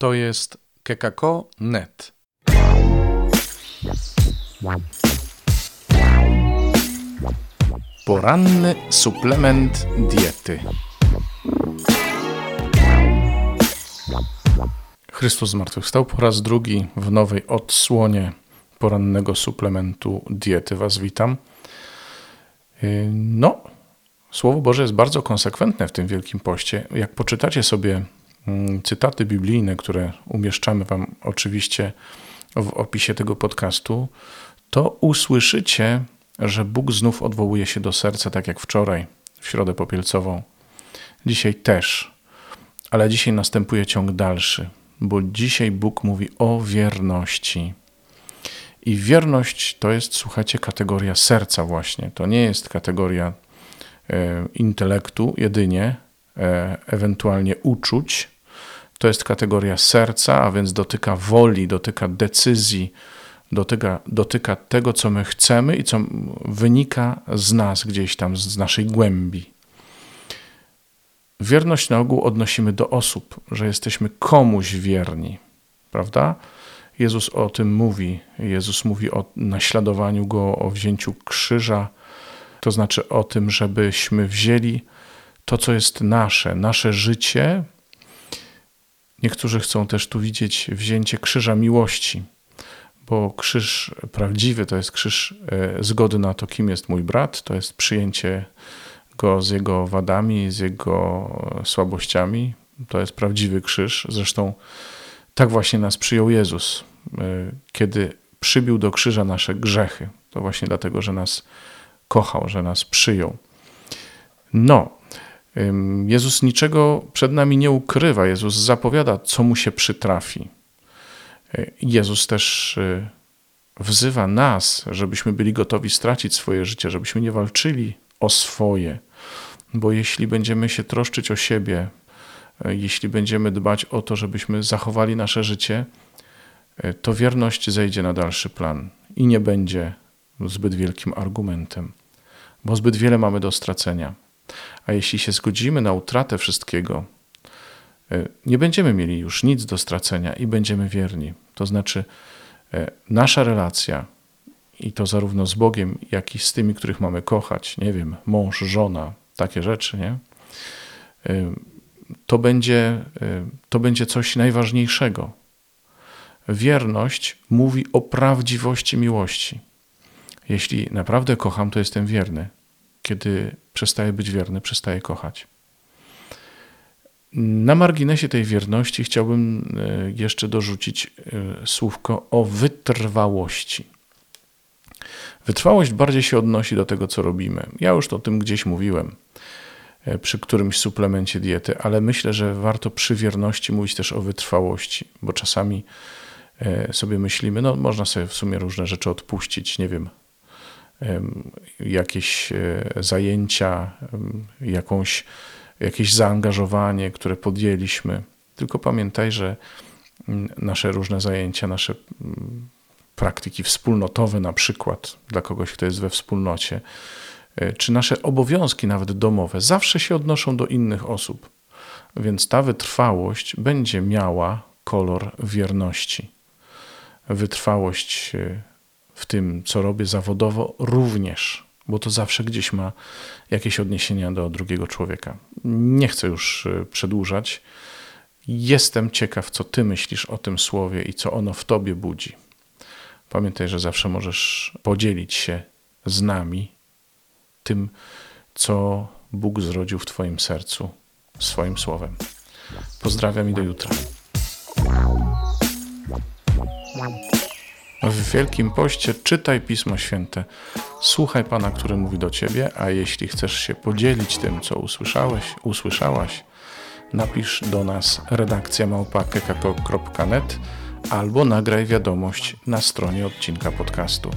To jest kekako.net. Poranny suplement diety. Chrystus zmartwychwstał po raz drugi w nowej odsłonie porannego suplementu diety. Was witam. Yy, No, Słowo Boże jest bardzo konsekwentne w tym Wielkim Poście. Jak poczytacie sobie cytaty biblijne, które umieszczamy Wam oczywiście w opisie tego podcastu, to usłyszycie, że Bóg znów odwołuje się do serca, tak jak wczoraj, w środę popielcową. Dzisiaj też, ale dzisiaj następuje ciąg dalszy, bo dzisiaj Bóg mówi o wierności. I wierność to jest, słuchajcie, kategoria serca, właśnie. To nie jest kategoria e, intelektu jedynie, ewentualnie uczuć. To jest kategoria serca, a więc dotyka woli, dotyka decyzji, dotyka, dotyka tego, co my chcemy i co wynika z nas gdzieś tam, z naszej głębi. Wierność na ogół odnosimy do osób, że jesteśmy komuś wierni, prawda? Jezus o tym mówi. Jezus mówi o naśladowaniu go, o wzięciu krzyża, to znaczy o tym, żebyśmy wzięli to, co jest nasze, nasze życie. Niektórzy chcą też tu widzieć wzięcie krzyża miłości, bo krzyż prawdziwy to jest krzyż e, zgody na to, kim jest mój brat, to jest przyjęcie go z jego wadami, z jego słabościami. To jest prawdziwy krzyż. Zresztą tak właśnie nas przyjął Jezus, e, kiedy przybił do krzyża nasze grzechy. To właśnie dlatego, że nas kochał, że nas przyjął. No, Jezus niczego przed nami nie ukrywa. Jezus zapowiada, co mu się przytrafi. Y, Jezus też y, wzywa nas, żebyśmy byli gotowi stracić swoje życie, żebyśmy nie walczyli o swoje. Bo jeśli będziemy się troszczyć o siebie, y, jeśli będziemy dbać o to, żebyśmy zachowali nasze życie, to wierność zejdzie na dalszy plan i nie będzie zbyt wielkim argumentem, bo zbyt wiele mamy do stracenia. A jeśli się zgodzimy na utratę wszystkiego, y, nie będziemy mieli już nic do stracenia i będziemy wierni. To znaczy, y, nasza relacja, i to zarówno z Bogiem, jak i z tymi, których mamy kochać, nie wiem, mąż, żona, takie rzeczy, nie? Y, To będzie, to będzie coś najważniejszego. Wierność mówi o prawdziwości miłości. Jeśli naprawdę kocham, to jestem wierny. Kiedy przestaję być wierny, przestaję kochać. Na marginesie tej wierności chciałbym y, jeszcze dorzucić y, słówko o wytrwałości. Wytrwałość bardziej się odnosi do tego, co robimy. Ja już o tym gdzieś mówiłem e, przy którymś suplemencie diety, ale myślę, że warto przy wierności mówić też o wytrwałości, bo czasami e, sobie myślimy, no można sobie w sumie różne rzeczy odpuścić, nie wiem, em, jakieś e, zajęcia, jakąś, jakieś zaangażowanie, które podjęliśmy. Tylko pamiętaj, że nasze różne zajęcia, nasze praktyki wspólnotowe, na przykład dla kogoś, kto jest we wspólnocie, e, czy nasze obowiązki, nawet domowe, zawsze się odnoszą do innych osób. Więc ta wytrwałość będzie miała kolor wierności. Wytrwałość e, w tym, co robię zawodowo, również, bo to zawsze gdzieś ma jakieś odniesienia do drugiego człowieka. Nie chcę już e, przedłużać. Jestem ciekaw, co ty myślisz o tym słowie i co ono w tobie budzi. Pamiętaj, że zawsze możesz podzielić się z nami tym, co Bóg zrodził w Twoim sercu swoim słowem. Pozdrawiam i do jutra. W Wielkim Poście czytaj Pismo Święte, słuchaj Pana, który mówi do Ciebie, a jeśli chcesz się podzielić tym, co usłyszałeś, usłyszałaś, napisz do nas redakcja małpa.kekako.net albo nagraj wiadomość na stronie odcinka podcastu.